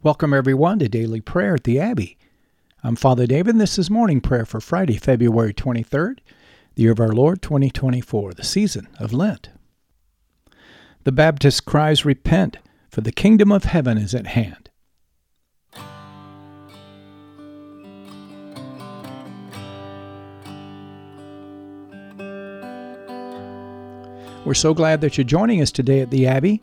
Welcome, everyone, to Daily Prayer at the Abbey. I'm Father David, and this is morning prayer for Friday, February 23rd, the year of our Lord 2024, the season of Lent. The Baptist cries, Repent, for the kingdom of heaven is at hand. We're so glad that you're joining us today at the Abbey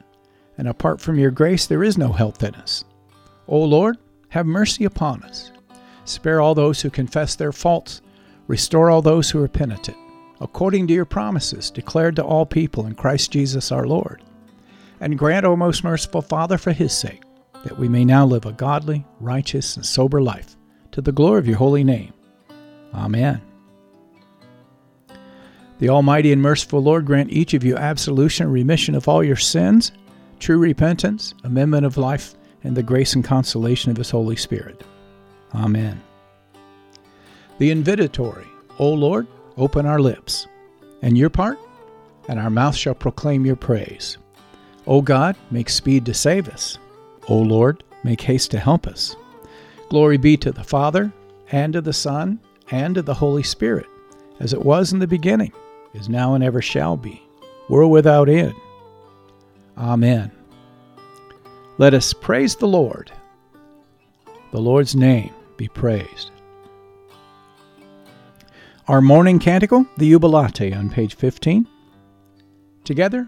and apart from your grace there is no health in us. O Lord, have mercy upon us. Spare all those who confess their faults, restore all those who are penitent, according to your promises declared to all people in Christ Jesus our Lord. And grant, O most merciful Father, for his sake, that we may now live a godly, righteous, and sober life, to the glory of your holy name. Amen. The Almighty and merciful Lord grant each of you absolution and remission of all your sins true repentance, amendment of life, and the grace and consolation of His Holy Spirit. Amen. The invitatory, O Lord, open our lips, and your part, and our mouth shall proclaim your praise. O God, make speed to save us. O Lord, make haste to help us. Glory be to the Father, and to the Son, and to the Holy Spirit, as it was in the beginning, is now, and ever shall be, world without end. Amen. Let us praise the Lord. The Lord's name be praised. Our morning canticle, the Jubilate, on page 15. Together,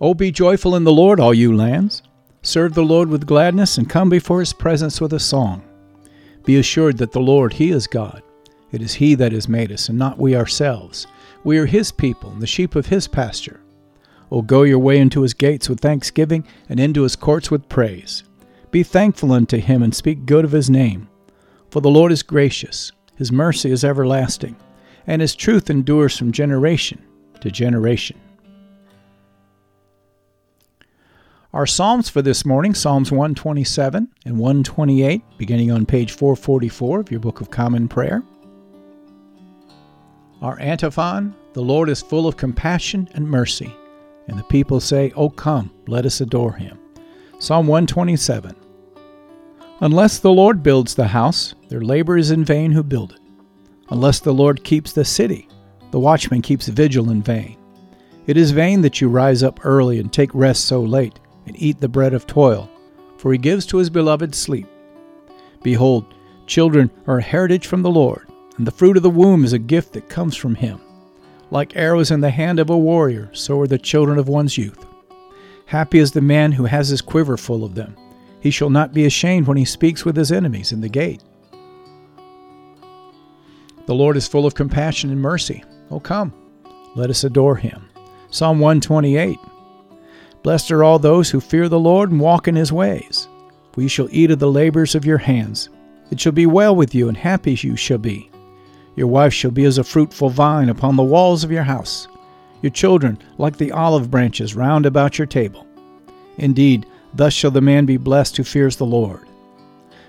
O be joyful in the Lord, all you lands. Serve the Lord with gladness and come before his presence with a song. Be assured that the Lord, he is God. It is he that has made us, and not we ourselves. We are his people, and the sheep of his pasture. O go your way into his gates with thanksgiving, and into his courts with praise. Be thankful unto him, and speak good of his name. For the Lord is gracious, his mercy is everlasting, and his truth endures from generation to generation. Our Psalms for this morning, Psalms 127 and 128, beginning on page 444 of your Book of Common Prayer. Our antiphon, The Lord is full of compassion and mercy and the people say, Oh, come, let us adore him. Psalm 127 Unless the Lord builds the house, their labor is in vain who build it. Unless the Lord keeps the city, the watchman keeps vigil in vain. It is vain that you rise up early and take rest so late, and eat the bread of toil, for he gives to his beloved sleep. Behold, children are a heritage from the Lord, and the fruit of the womb is a gift that comes from him. Like arrows in the hand of a warrior, so are the children of one's youth. Happy is the man who has his quiver full of them. He shall not be ashamed when he speaks with his enemies in the gate. The Lord is full of compassion and mercy. Oh, come, let us adore him. Psalm 128 Blessed are all those who fear the Lord and walk in his ways. You shall eat of the labors of your hands. It shall be well with you, and happy you shall be. Your wife shall be as a fruitful vine upon the walls of your house, your children like the olive branches round about your table. Indeed, thus shall the man be blessed who fears the Lord.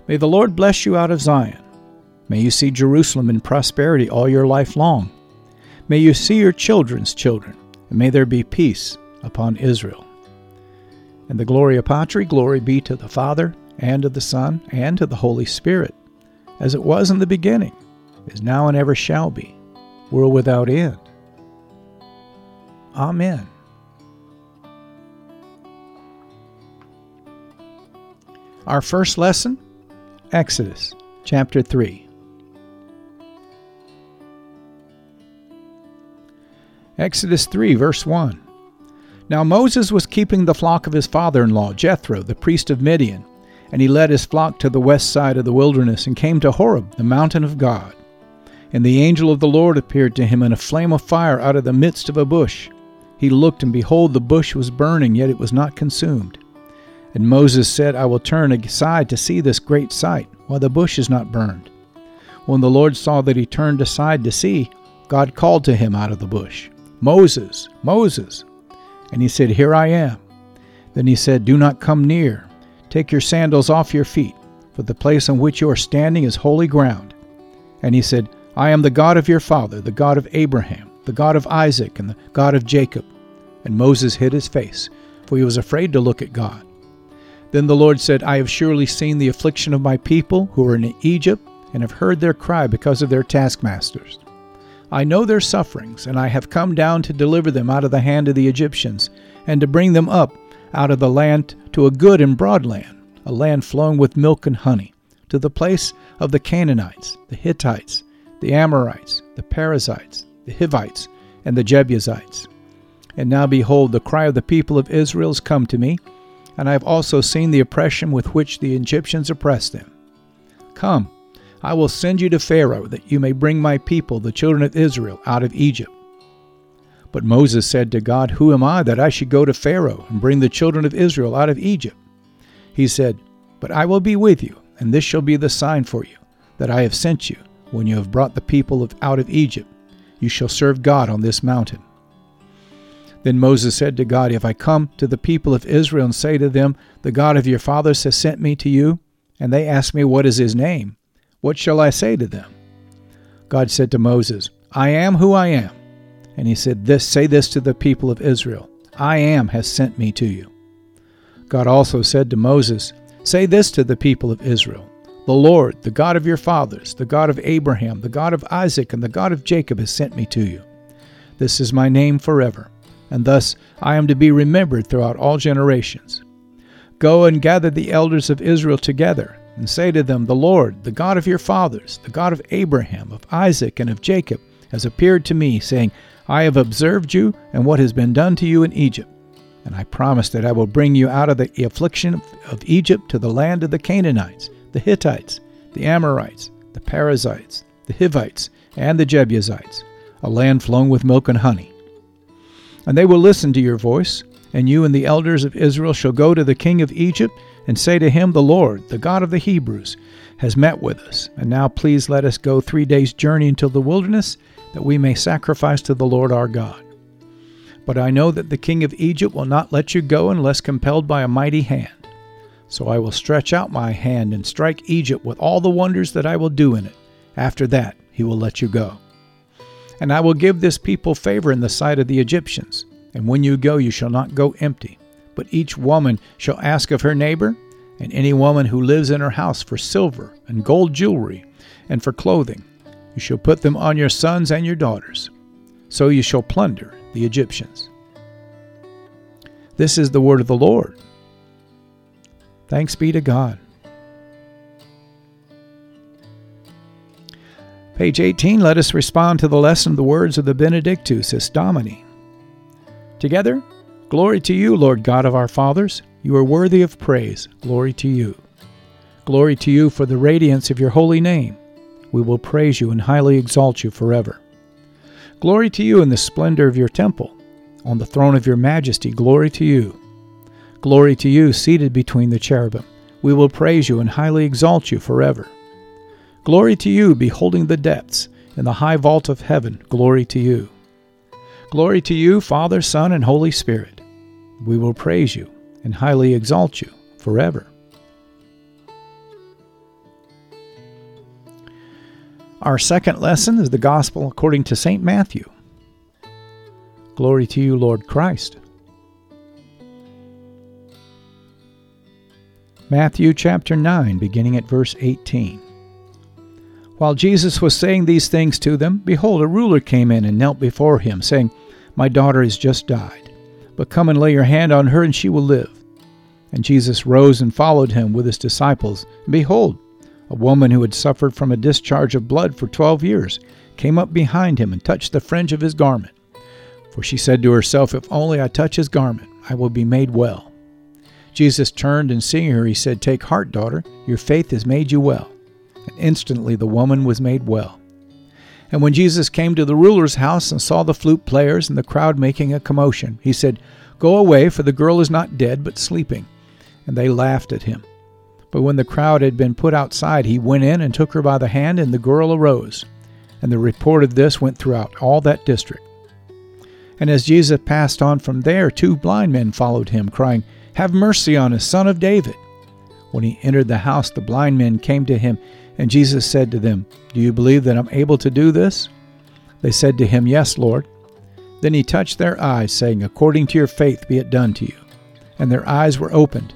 May the Lord bless you out of Zion. May you see Jerusalem in prosperity all your life long. May you see your children's children, and may there be peace upon Israel. And the Gloria Patri, glory be to the Father, and to the Son, and to the Holy Spirit, as it was in the beginning is now and ever shall be, world without end. Amen. Our first lesson Exodus chapter 3. Exodus 3, verse 1. Now Moses was keeping the flock of his father in law, Jethro, the priest of Midian, and he led his flock to the west side of the wilderness and came to Horeb, the mountain of God. And the angel of the Lord appeared to him in a flame of fire out of the midst of a bush. He looked, and behold, the bush was burning, yet it was not consumed. And Moses said, I will turn aside to see this great sight, while the bush is not burned. When the Lord saw that he turned aside to see, God called to him out of the bush, Moses, Moses. And he said, Here I am. Then he said, Do not come near. Take your sandals off your feet, for the place on which you are standing is holy ground. And he said, I am the God of your father, the God of Abraham, the God of Isaac, and the God of Jacob. And Moses hid his face, for he was afraid to look at God. Then the Lord said, I have surely seen the affliction of my people who are in Egypt, and have heard their cry because of their taskmasters. I know their sufferings, and I have come down to deliver them out of the hand of the Egyptians, and to bring them up out of the land to a good and broad land, a land flowing with milk and honey, to the place of the Canaanites, the Hittites, the Amorites, the Perizzites, the Hivites, and the Jebusites. And now behold, the cry of the people of Israel has come to me, and I have also seen the oppression with which the Egyptians oppress them. Come, I will send you to Pharaoh, that you may bring my people, the children of Israel, out of Egypt. But Moses said to God, Who am I that I should go to Pharaoh and bring the children of Israel out of Egypt? He said, But I will be with you, and this shall be the sign for you, that I have sent you, when you have brought the people of, out of Egypt. You shall serve God on this mountain. Then Moses said to God, If I come to the people of Israel and say to them, The God of your fathers has sent me to you, and they ask me, What is his name? What shall I say to them? God said to Moses, I am who I am. And he said, This say this to the people of Israel, I am has sent me to you. God also said to Moses, Say this to the people of Israel The Lord, the God of your fathers, the God of Abraham, the God of Isaac, and the God of Jacob has sent me to you. This is my name forever and thus I am to be remembered throughout all generations. Go and gather the elders of Israel together, and say to them, The Lord, the God of your fathers, the God of Abraham, of Isaac, and of Jacob, has appeared to me, saying, I have observed you and what has been done to you in Egypt. And I promise that I will bring you out of the affliction of Egypt to the land of the Canaanites, the Hittites, the Amorites, the Perizzites, the Hivites, and the Jebusites, a land flowing with milk and honey and they will listen to your voice. And you and the elders of Israel shall go to the king of Egypt and say to him, The Lord, the God of the Hebrews, has met with us. And now please let us go three days' journey into the wilderness, that we may sacrifice to the Lord our God. But I know that the king of Egypt will not let you go unless compelled by a mighty hand. So I will stretch out my hand and strike Egypt with all the wonders that I will do in it. After that, he will let you go. And I will give this people favor in the sight of the Egyptians. And when you go, you shall not go empty. But each woman shall ask of her neighbor, and any woman who lives in her house for silver and gold jewelry, and for clothing. You shall put them on your sons and your daughters. So you shall plunder the Egyptians. This is the word of the Lord. Thanks be to God. Page 18, let us respond to the lesson, of the words of the Benedictus es Domine. Together, glory to you, Lord God of our fathers. You are worthy of praise. Glory to you. Glory to you for the radiance of your holy name. We will praise you and highly exalt you forever. Glory to you in the splendor of your temple. On the throne of your majesty, glory to you. Glory to you, seated between the cherubim. We will praise you and highly exalt you forever. Glory to you, beholding the depths, in the high vault of heaven, glory to you. Glory to you, Father, Son, and Holy Spirit. We will praise you and highly exalt you forever. Our second lesson is the Gospel according to St. Matthew. Glory to you, Lord Christ. Matthew chapter 9, beginning at verse 18. While Jesus was saying these things to them, behold, a ruler came in and knelt before him, saying, My daughter has just died, but come and lay your hand on her, and she will live. And Jesus rose and followed him with his disciples. And behold, a woman who had suffered from a discharge of blood for twelve years came up behind him and touched the fringe of his garment. For she said to herself, If only I touch his garment, I will be made well. Jesus turned and seeing her, he said, Take heart, daughter, your faith has made you well. And instantly the woman was made well. And when Jesus came to the ruler's house and saw the flute players and the crowd making a commotion, he said, Go away, for the girl is not dead, but sleeping. And they laughed at him. But when the crowd had been put outside, he went in and took her by the hand, and the girl arose. And the report of this went throughout all that district. And as Jesus passed on from there, two blind men followed him, crying, Have mercy on us, son of David. When he entered the house, the blind men came to him, and Jesus said to them, Do you believe that I'm able to do this? They said to him, Yes, Lord. Then he touched their eyes, saying, According to your faith be it done to you. And their eyes were opened.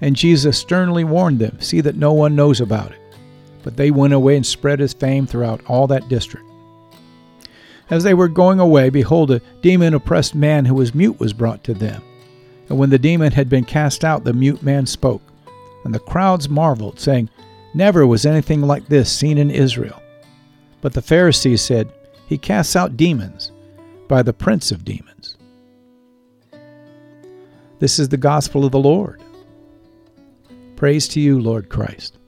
And Jesus sternly warned them, See that no one knows about it. But they went away and spread his fame throughout all that district. As they were going away, behold, a demon oppressed man who was mute was brought to them. And when the demon had been cast out, the mute man spoke. And the crowds marveled, saying, Never was anything like this seen in Israel. But the Pharisees said, He casts out demons by the prince of demons. This is the gospel of the Lord. Praise to you, Lord Christ.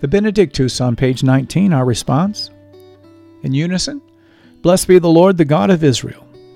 The Benedictus on page 19, our response. In unison, Blessed be the Lord, the God of Israel.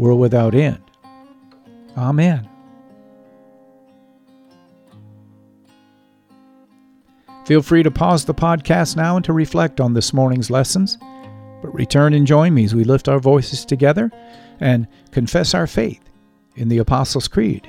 world without end. Amen. Feel free to pause the podcast now and to reflect on this morning's lessons, but return and join me as we lift our voices together and confess our faith in the Apostles' Creed.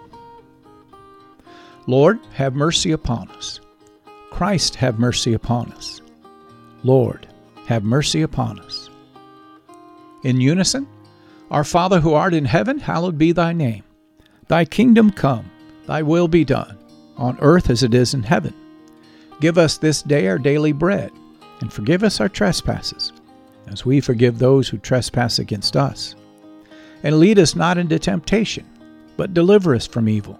Lord, have mercy upon us. Christ, have mercy upon us. Lord, have mercy upon us. In unison, Our Father who art in heaven, hallowed be thy name. Thy kingdom come, thy will be done, on earth as it is in heaven. Give us this day our daily bread, and forgive us our trespasses, as we forgive those who trespass against us. And lead us not into temptation, but deliver us from evil.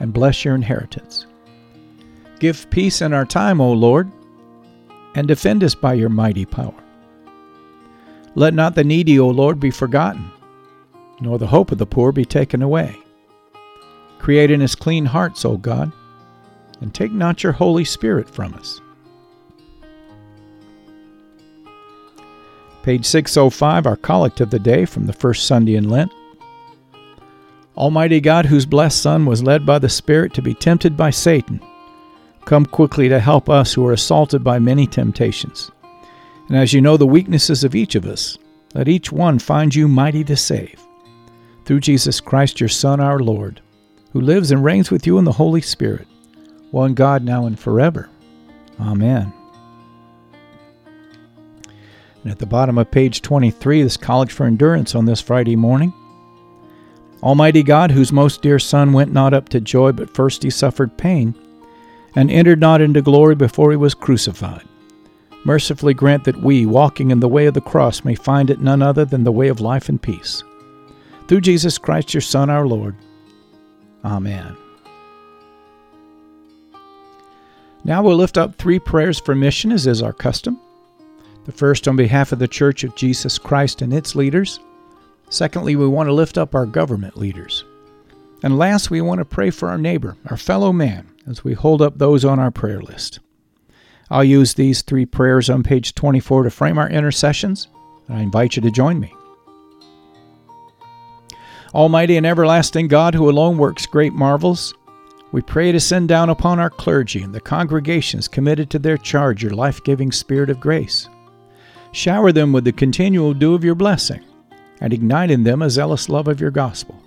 and bless your inheritance. Give peace in our time, O Lord, and defend us by your mighty power. Let not the needy, O Lord, be forgotten, nor the hope of the poor be taken away. Create in us clean hearts, O God, and take not your Holy Spirit from us. Page 605, our collect of the day from the first Sunday in Lent. Almighty God, whose blessed Son was led by the Spirit to be tempted by Satan, come quickly to help us who are assaulted by many temptations. And as you know the weaknesses of each of us, let each one find you mighty to save. Through Jesus Christ, your Son, our Lord who lives and reigns with you in the Holy Spirit, one God now and forever. Amen. And at the bottom of page 23, this Collect for Endurance on this Friday morning. Almighty God, whose most dear Son went not up to joy, but first he suffered pain, and entered not into glory before he was crucified, mercifully grant that we, walking in the way of the cross, may find it none other than the way of life and peace. Through Jesus Christ, your Son, our Lord. Amen. Now we'll lift up three prayers for mission, as is our custom. The first on behalf of the Church of Jesus Christ and its leaders. Secondly, we want to lift up our government leaders. And last, we want to pray for our neighbor, our fellow man, as we hold up those on our prayer list. I'll use these three prayers on page 24 to frame our intercessions, and I invite you to join me. Almighty and everlasting God, who alone works great marvels, we pray to send down upon our clergy and the congregations committed to their charge your life giving spirit of grace. Shower them with the continual dew of your blessing, and ignite in them a zealous love of your gospel.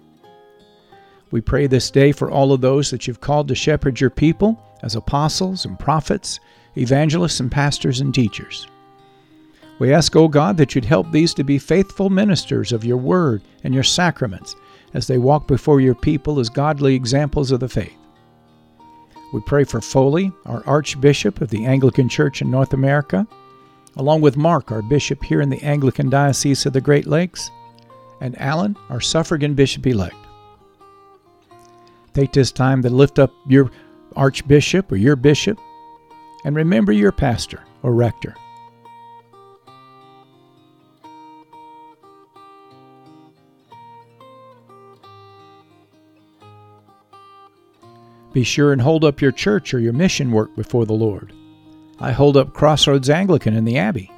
We pray this day for all of those that you've called to shepherd your people as apostles and prophets, evangelists and pastors and teachers. We ask, O God, that you'd help these to be faithful ministers of your word and your sacraments as they walk before your people as godly examples of the faith. We pray for Foley, our Archbishop of the Anglican Church in North America, along with Mark, our Bishop here in the Anglican Diocese of the Great Lakes, and Alan, our suffragan Bishop elect. Take this time to lift up your Archbishop or your Bishop, and remember your pastor or rector. Be sure and hold up your church or your mission work before the Lord. I hold up Crossroads Anglican in the Abbey.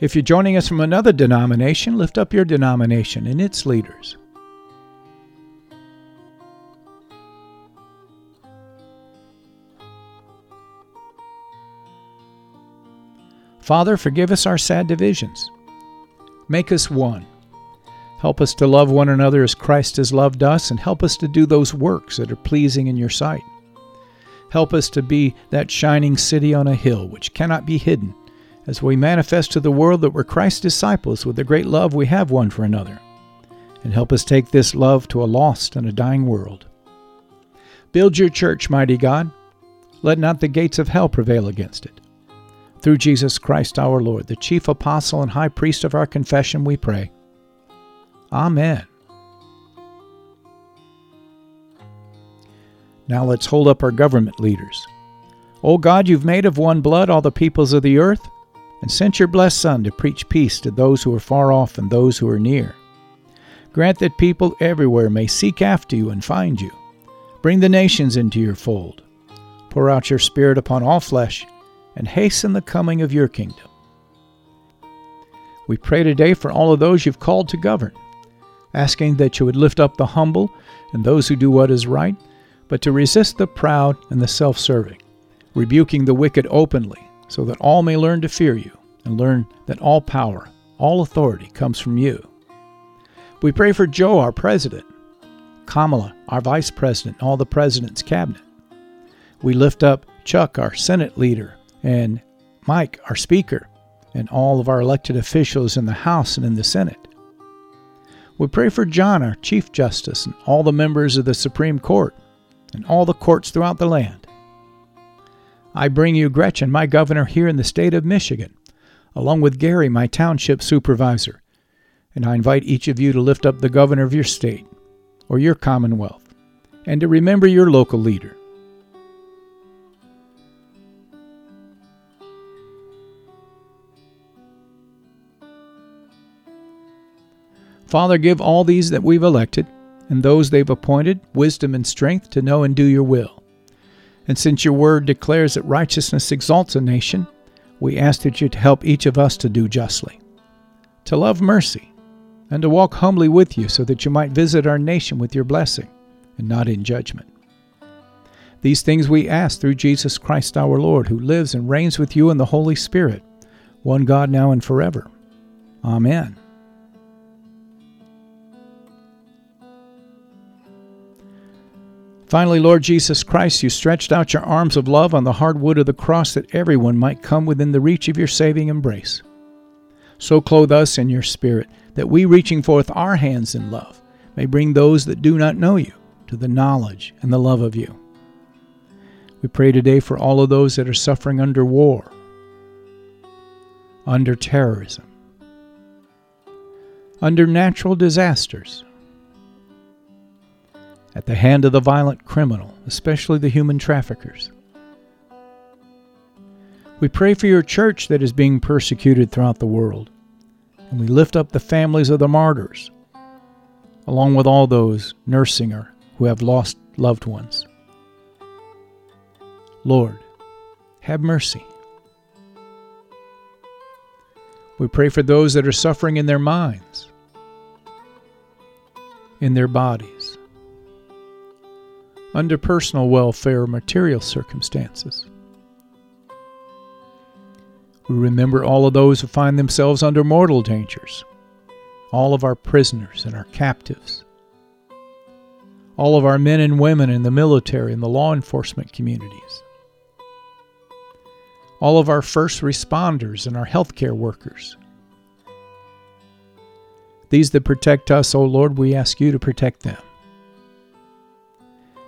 If you're joining us from another denomination, lift up your denomination and its leaders. Father, forgive us our sad divisions. Make us one. Help us to love one another as Christ has loved us, and help us to do those works that are pleasing in your sight. Help us to be that shining city on a hill which cannot be hidden, as we manifest to the world that we're Christ's disciples with the great love we have one for another. And help us take this love to a lost and a dying world. Build your church, mighty God. Let not the gates of hell prevail against it. Through Jesus Christ our Lord, the chief apostle and high priest of our confession, we pray. Amen. Now let's hold up our government leaders. O God, you've made of one blood all the peoples of the earth, and sent your blessed Son to preach peace to those who are far off and those who are near. Grant that people everywhere may seek after you and find you. Bring the nations into your fold. Pour out your Spirit upon all flesh and hasten the coming of your kingdom. We pray today for all of those you've called to govern, asking that you would lift up the humble and those who do what is right, but to resist the proud and the self serving, rebuking the wicked openly, so that all may learn to fear you and learn that all power, all authority comes from you. We pray for Joe, our president, Kamala, our vice president, and all the president's cabinet. We lift up Chuck, our Senate leader, and Mike, our Speaker, and all of our elected officials in the House and in the Senate. We pray for John, our Chief Justice, and all the members of the Supreme Court, and all the courts throughout the land. I bring you Gretchen, my governor here in the state of Michigan, along with Gary, my township supervisor, and I invite each of you to lift up the governor of your state or your commonwealth and to remember your local leader. Father, give all these that we've elected and those they've appointed wisdom and strength to know and do your will. And since your word declares that righteousness exalts a nation, we ask that you to help each of us to do justly, to love mercy, and to walk humbly with you so that you might visit our nation with your blessing and not in judgment. These things we ask through Jesus Christ our Lord, who lives and reigns with you in the Holy Spirit, one God now and forever. Amen. Finally, Lord Jesus Christ, you stretched out your arms of love on the hard wood of the cross that everyone might come within the reach of your saving embrace. So clothe us in your Spirit, that we, reaching forth our hands in love, may bring those that do not know you to the knowledge and the love of you. We pray today for all of those that are suffering under war, under terrorism, under natural disasters at the hand of the violent criminal, especially the human traffickers. We pray for your church that is being persecuted throughout the world, and we lift up the families of the martyrs, along with all those nursing her who have lost loved ones. Lord, have mercy. We pray for those that are suffering in their minds, in their bodies, under personal welfare or material circumstances. We remember all of those who find themselves under mortal dangers, all of our prisoners and our captives, all of our men and women in the military and the law enforcement communities, all of our first responders and our healthcare workers. These that protect us, O oh Lord, we ask you to protect them.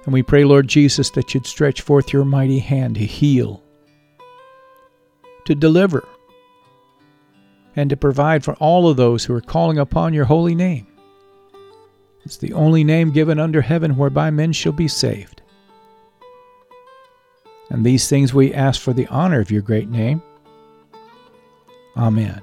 And we pray, Lord Jesus, that you'd stretch forth your mighty hand to heal, to deliver, and to provide for all of those who are calling upon your holy name. It's the only name given under heaven whereby men shall be saved. And these things we ask for the honor of your great name. Amen.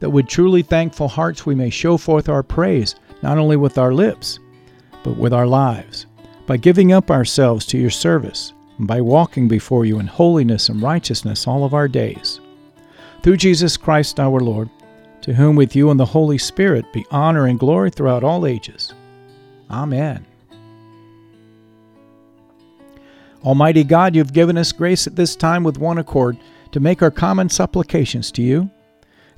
that with truly thankful hearts we may show forth our praise, not only with our lips, but with our lives, by giving up ourselves to your service, and by walking before you in holiness and righteousness all of our days. Through Jesus Christ our Lord, to whom with you and the Holy Spirit be honor and glory throughout all ages. Amen. Almighty God, you have given us grace at this time with one accord to make our common supplications to you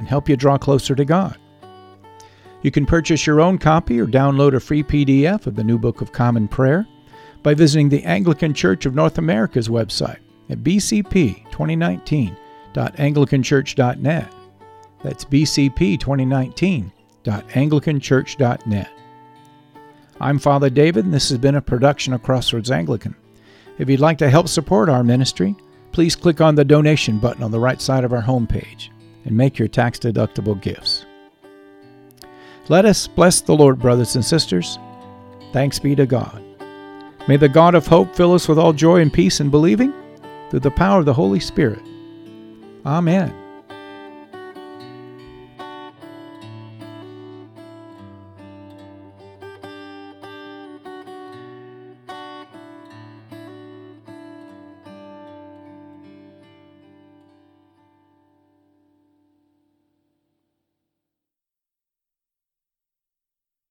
and help you draw closer to God. You can purchase your own copy or download a free PDF of the New Book of Common Prayer by visiting the Anglican Church of North America's website at bcp2019.anglicanchurch.net. That's bcp2019.anglicanchurch.net. I'm Father David, and this has been a production of Crossroads Anglican. If you'd like to help support our ministry, please click on the donation button on the right side of our homepage and make your tax deductible gifts. Let us bless the Lord, brothers and sisters. Thanks be to God. May the God of hope fill us with all joy and peace in believing through the power of the Holy Spirit. Amen.